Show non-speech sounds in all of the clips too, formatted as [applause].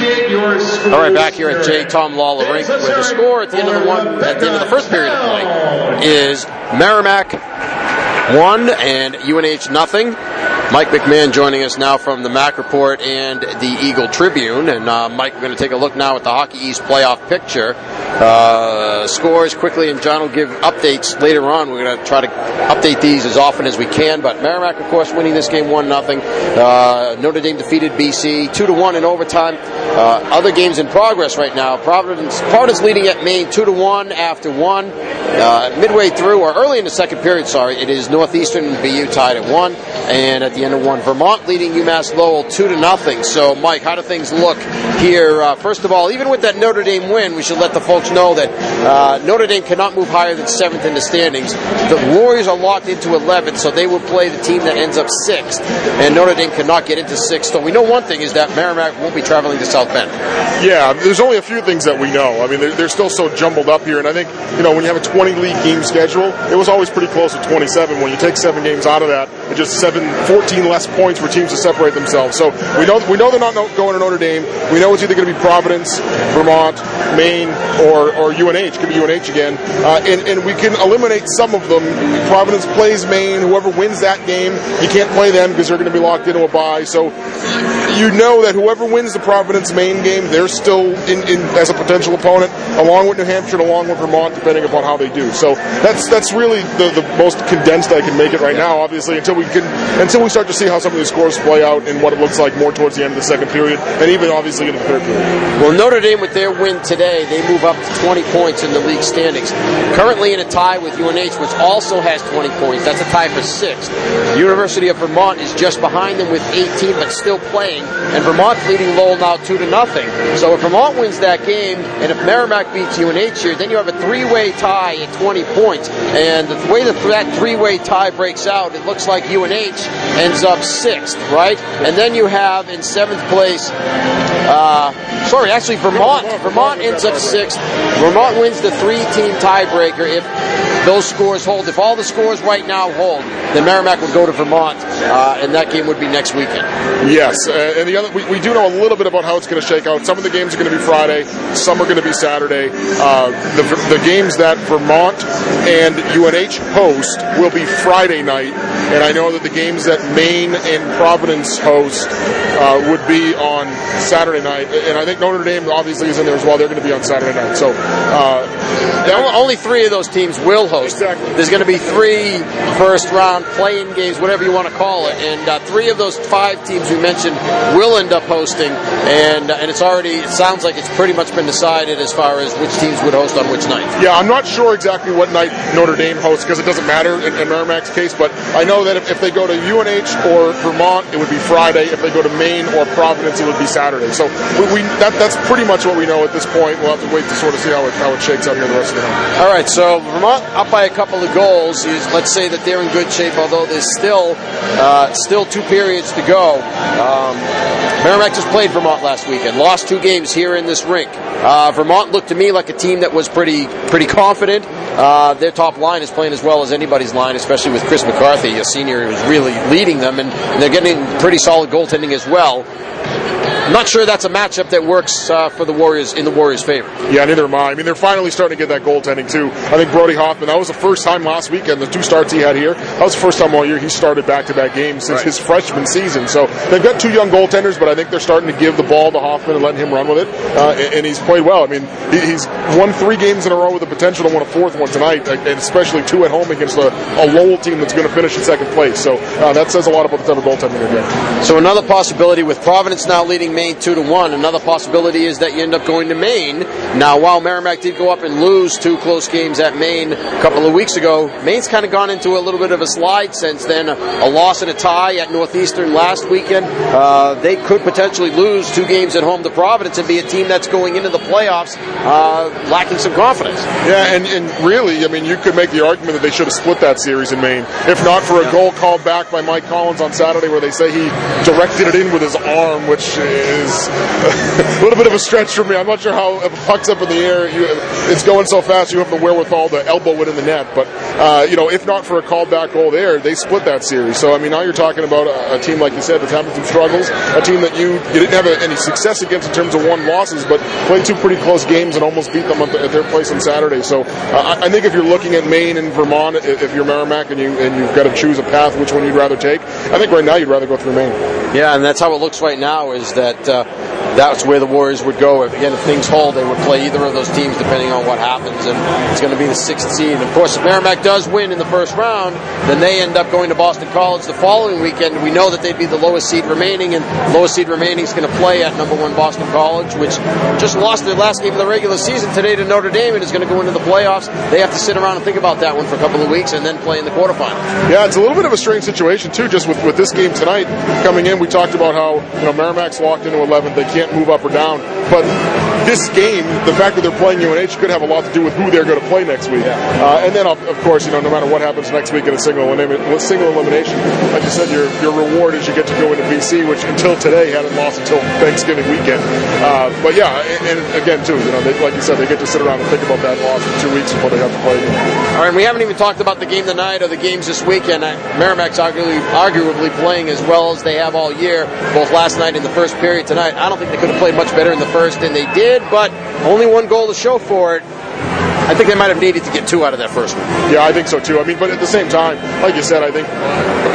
All right, back here at J. Tom Lawler Rink, where the score at the end of the one at the end of the first period of play is Merrimack one and UNH nothing. Mike McMahon joining us now from the Mac Report and the Eagle Tribune. And uh, Mike, we're going to take a look now at the Hockey East playoff picture. Uh, scores quickly, and John will give updates later on. We're going to try to update these as often as we can. But Merrimack, of course, winning this game one nothing. Uh, Notre Dame defeated BC two to one in overtime. Uh, other games in progress right now. Providence, Providence leading at Maine two to one after one. Uh, midway through, or early in the second period, sorry, it is Northeastern BU tied at one, and at the end of one, Vermont leading UMass Lowell two to nothing. So, Mike, how do things look here? Uh, first of all, even with that Notre Dame win, we should let the folks know that uh, Notre Dame cannot move higher than seventh in the standings. The Warriors are locked into 11th, so they will play the team that ends up sixth, and Notre Dame cannot get into sixth. So we know one thing is that Merrimack won't be traveling to South Bend. Yeah, there's only a few things that we know. I mean, they're, they're still so jumbled up here, and I think you know when you have a 20 league game schedule, it was always pretty close to 27. When you take seven games out of that, it's just seven, 14 less points for teams to separate themselves. So we know we know they're not going to Notre Dame. We know it's either going to be Providence, Vermont, Maine, or or UNH. Could be UNH again, uh, and and we can eliminate some of them. Providence plays Maine. Whoever wins that game, you can't play them because they're going to be locked into a bye. So you know that whoever wins the Providence Maine game, they're still in, in as a potential opponent, along with New Hampshire, and along with Vermont, depending upon how they do. So that's that's really the, the most condensed I can make it right now. Obviously, until we can until we start to see how some of these scores play out and what it looks like more towards the end of the second period, and even obviously in the third period. Well, Notre Dame with their win today, they move up to 20 points in the league standings. Currently in a tie with UNH, which also has 20 points. That's a tie for sixth. University of Vermont is just behind them with 18, but still playing. And Vermont's leading Lowell now two to nothing. So if Vermont wins that game, and if Merrimack beats UNH here, then you have a three-way tie at 20 points. And the way that that three-way tie breaks out, it looks like UNH ends up sixth, right? And then you have in seventh place. Uh, sorry, actually Vermont. Vermont ends up sixth. Vermont wins the three-team tiebreaker if those scores hold. If all the scores right now hold, then Merrimack would go to Vermont, uh, and that game would be next weekend. Yes, uh, and the other we, we, do know a little bit about how it's going to shake out. Some of the games are going to be Friday, some are going to be Saturday. Uh, the, the games that Vermont and UNH host will be Friday night, and I know that the games that Maine and Providence host uh, would be on Saturday night. And I think Notre Dame obviously is in there as well. They're going to be on Saturday night. So uh, only three of those teams will host. Exactly. There's going to be three first round playing games, whatever you want to call it, and uh, three of those five teams we mentioned will end up hosting. And uh, and it's already it sounds like it's pretty much been decided as far as which teams would host on which night. Yeah, I'm not sure exactly what night Notre Dame hosts because it doesn't matter in, in Merrimack's case, but I know that if, if they go to UNH or Vermont, it would be Friday. If they go to Maine or Providence, it would be Saturday. So we, we that, that's pretty much what we know at this point. We'll have to wait to sort of see how it, how it shakes out here the rest of the night. All right, so Vermont up by a couple of goals. Let's say that they're in good shape, although there's still uh, still two periods to go. Um, Merrimack just played Vermont last weekend, lost two games here in this rink. Uh, Vermont looked to me like a team that was pretty pretty confident. Uh, their top line is playing as well as anybody's line, especially with Chris McCarthy, a senior who's really leading them, and they're getting pretty solid goaltending as well. I'm not sure that's a matchup that works uh, for the Warriors in the Warriors' favor. Yeah, neither am I. I mean, they're finally starting to get that goaltending too. I think Brody Hoffman. That was the first time last weekend. The two starts he had here. That was the first time all year he started back-to-back games since Right. his freshman season. So they've got two young goaltenders, but I think they're starting to give the ball to Hoffman and letting him run with it. Uh, and, and he's played well. I mean, he, he's won three games in a row with the potential to win a fourth one tonight, uh, and especially two at home against a, a Lowell team that's going to finish in second place. So uh, that says a lot about the type of goaltending they're getting. So another possibility with Providence now leading Maine two to one. Another possibility is that you end up going to Maine. Now, while Merrimack did go up and lose two close games at Maine a couple of weeks ago, Maine's kind of gone into a little bit of a slide since then. A, a loss and a tie at Northeastern last weekend. Uh, they could potentially lose two games at home to Providence and be a team that's going into the playoffs uh, lacking some confidence. Yeah, and, and really, I mean, you could make the argument that they should have split that series in Maine, if not for a goal called back by Mike Collins on Saturday, where they say he directed it in with his arm, which uh, is [laughs] a little bit of a stretch for me. I'm not sure how if a puck's up in the air, you, it's going so fast you have the wherewithal to elbow it in the net. But uh, you know, if not for a called back goal there, they split that series. So I mean, now you're talking about a, a team like you said that's having some struggles, a team that you you didn't have any success against in terms of one losses, but played two pretty close games and almost beat them at, the, at their place on Saturday. So uh, I, I think if you're looking at Maine and Vermont, if you're Merrimack and you and you've got to choose a path, which one you'd rather take, I think right now you'd rather go through Maine. Yeah, and that's how it looks right now. Is that uh, that's where the Warriors would go. If, again, if things hold, they would play either of those teams depending on what happens, and it's going to be the sixth seed. Of course, if Merrimack does win in the first round, then they end up going to Boston College the following weekend. We know that they'd be the lowest seed remaining, and lowest seed remaining is going to play at number one Boston College, which just lost their last game of the regular season today to Notre Dame and is going to go into the playoffs. They have to sit around and think about that one for a couple of weeks and then play in the quarterfinals. Yeah, it's a little bit of a strange situation too. Just with, with this game tonight coming in, we talked about how you know Merrimack's locked into 11th; they can't move up or down. But this game, the fact that they're playing UNH could have a lot to do with who they're going to play next week. Yeah. Uh, and then, of, of, course, you know, no matter what happens next week in a single, elim- single elimination, like you said, your, your reward is you get to go into BC, which until today hadn't lost until Thanksgiving weekend. Uh, but yeah, and, and, again, too, you know, they, like you said, they get to sit around and think about that loss for two weeks before they have to play again. All right, we haven't even talked about the game tonight or the games this weekend. Uh, Merrimack's arguably, arguably playing as well as they have all year, both last night and the first period tonight. I don't think they could have played much better in the first than they did, but only one goal to show for it. I think they might have needed to get two out of that first one. Yeah, I think so too. I mean, but at the same time, like you said, I think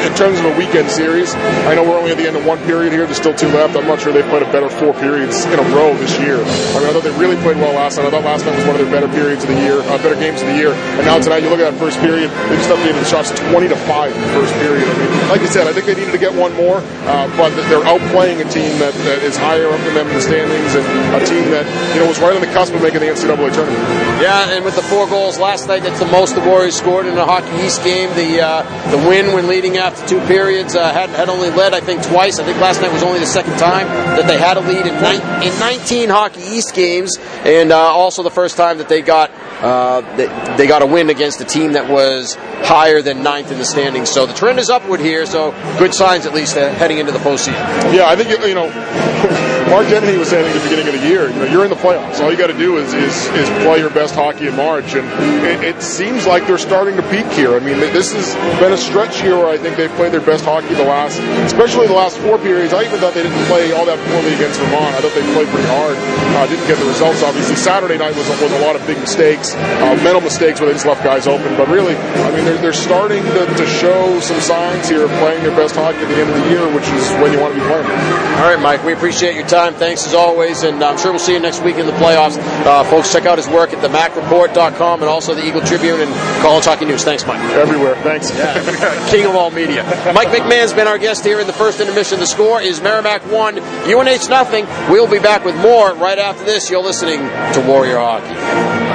in terms of a weekend series, I know we're only at the end of one period here. There's still two left. I'm not sure they've played a better four periods in a row this year. I mean, I thought they really played well last night. I thought last night was one of their better periods of the year, uh, better games of the year. And now tonight, you look at that first period, they just updated the shots 20 to five in the first period. I mean, like you said, I think they needed to get one more, uh, but they're outplaying a team that, that is higher up than them in the standings and a team that you know was right on the cusp of making the NCAA tournament. Yeah, and with the four goals last night. That's the most the Warriors scored in a Hockey East game. The uh, the win when leading after two periods uh, had had only led I think twice. I think last night was only the second time that they had a lead in, ni- in 19 Hockey East games, and uh, also the first time that they got uh, they, they, got a win against a team that was higher than ninth in the standings. So the trend is upward here. So good signs at least uh, heading into the postseason. Yeah, I think you know. Mark Dennehy was saying at the beginning of the year, you know, you're in the playoffs. All you got to do is, is, is play your best hockey in March, and it, it, seems like they're starting to peak here. I mean, this has been a stretch here where I think they've played their best hockey the last, especially the last four periods. I even thought they didn't play all that poorly against Vermont. I thought they played pretty hard. Uh, didn't get the results, obviously. Saturday night was, was a lot of big mistakes, uh, mental mistakes where they just left guys open. But really, I mean, they're, they're starting to, to show some signs here of playing their best hockey at the end of the year, which is when you want to be playing. All right, Mike, we appreciate your time. Thanks as always, and I'm sure we'll see you next week in the playoffs. Uh, folks, check out his work at themacreport.com and also the Eagle Tribune and College Hockey News. Thanks, Mike. Everywhere. Thanks. Yeah. [laughs] King of all media. Mike McMahon's been our guest here in the first intermission. The score is Merrimack 1, UNH nothing. We'll be back with more right after this. You're listening to Warrior Hockey.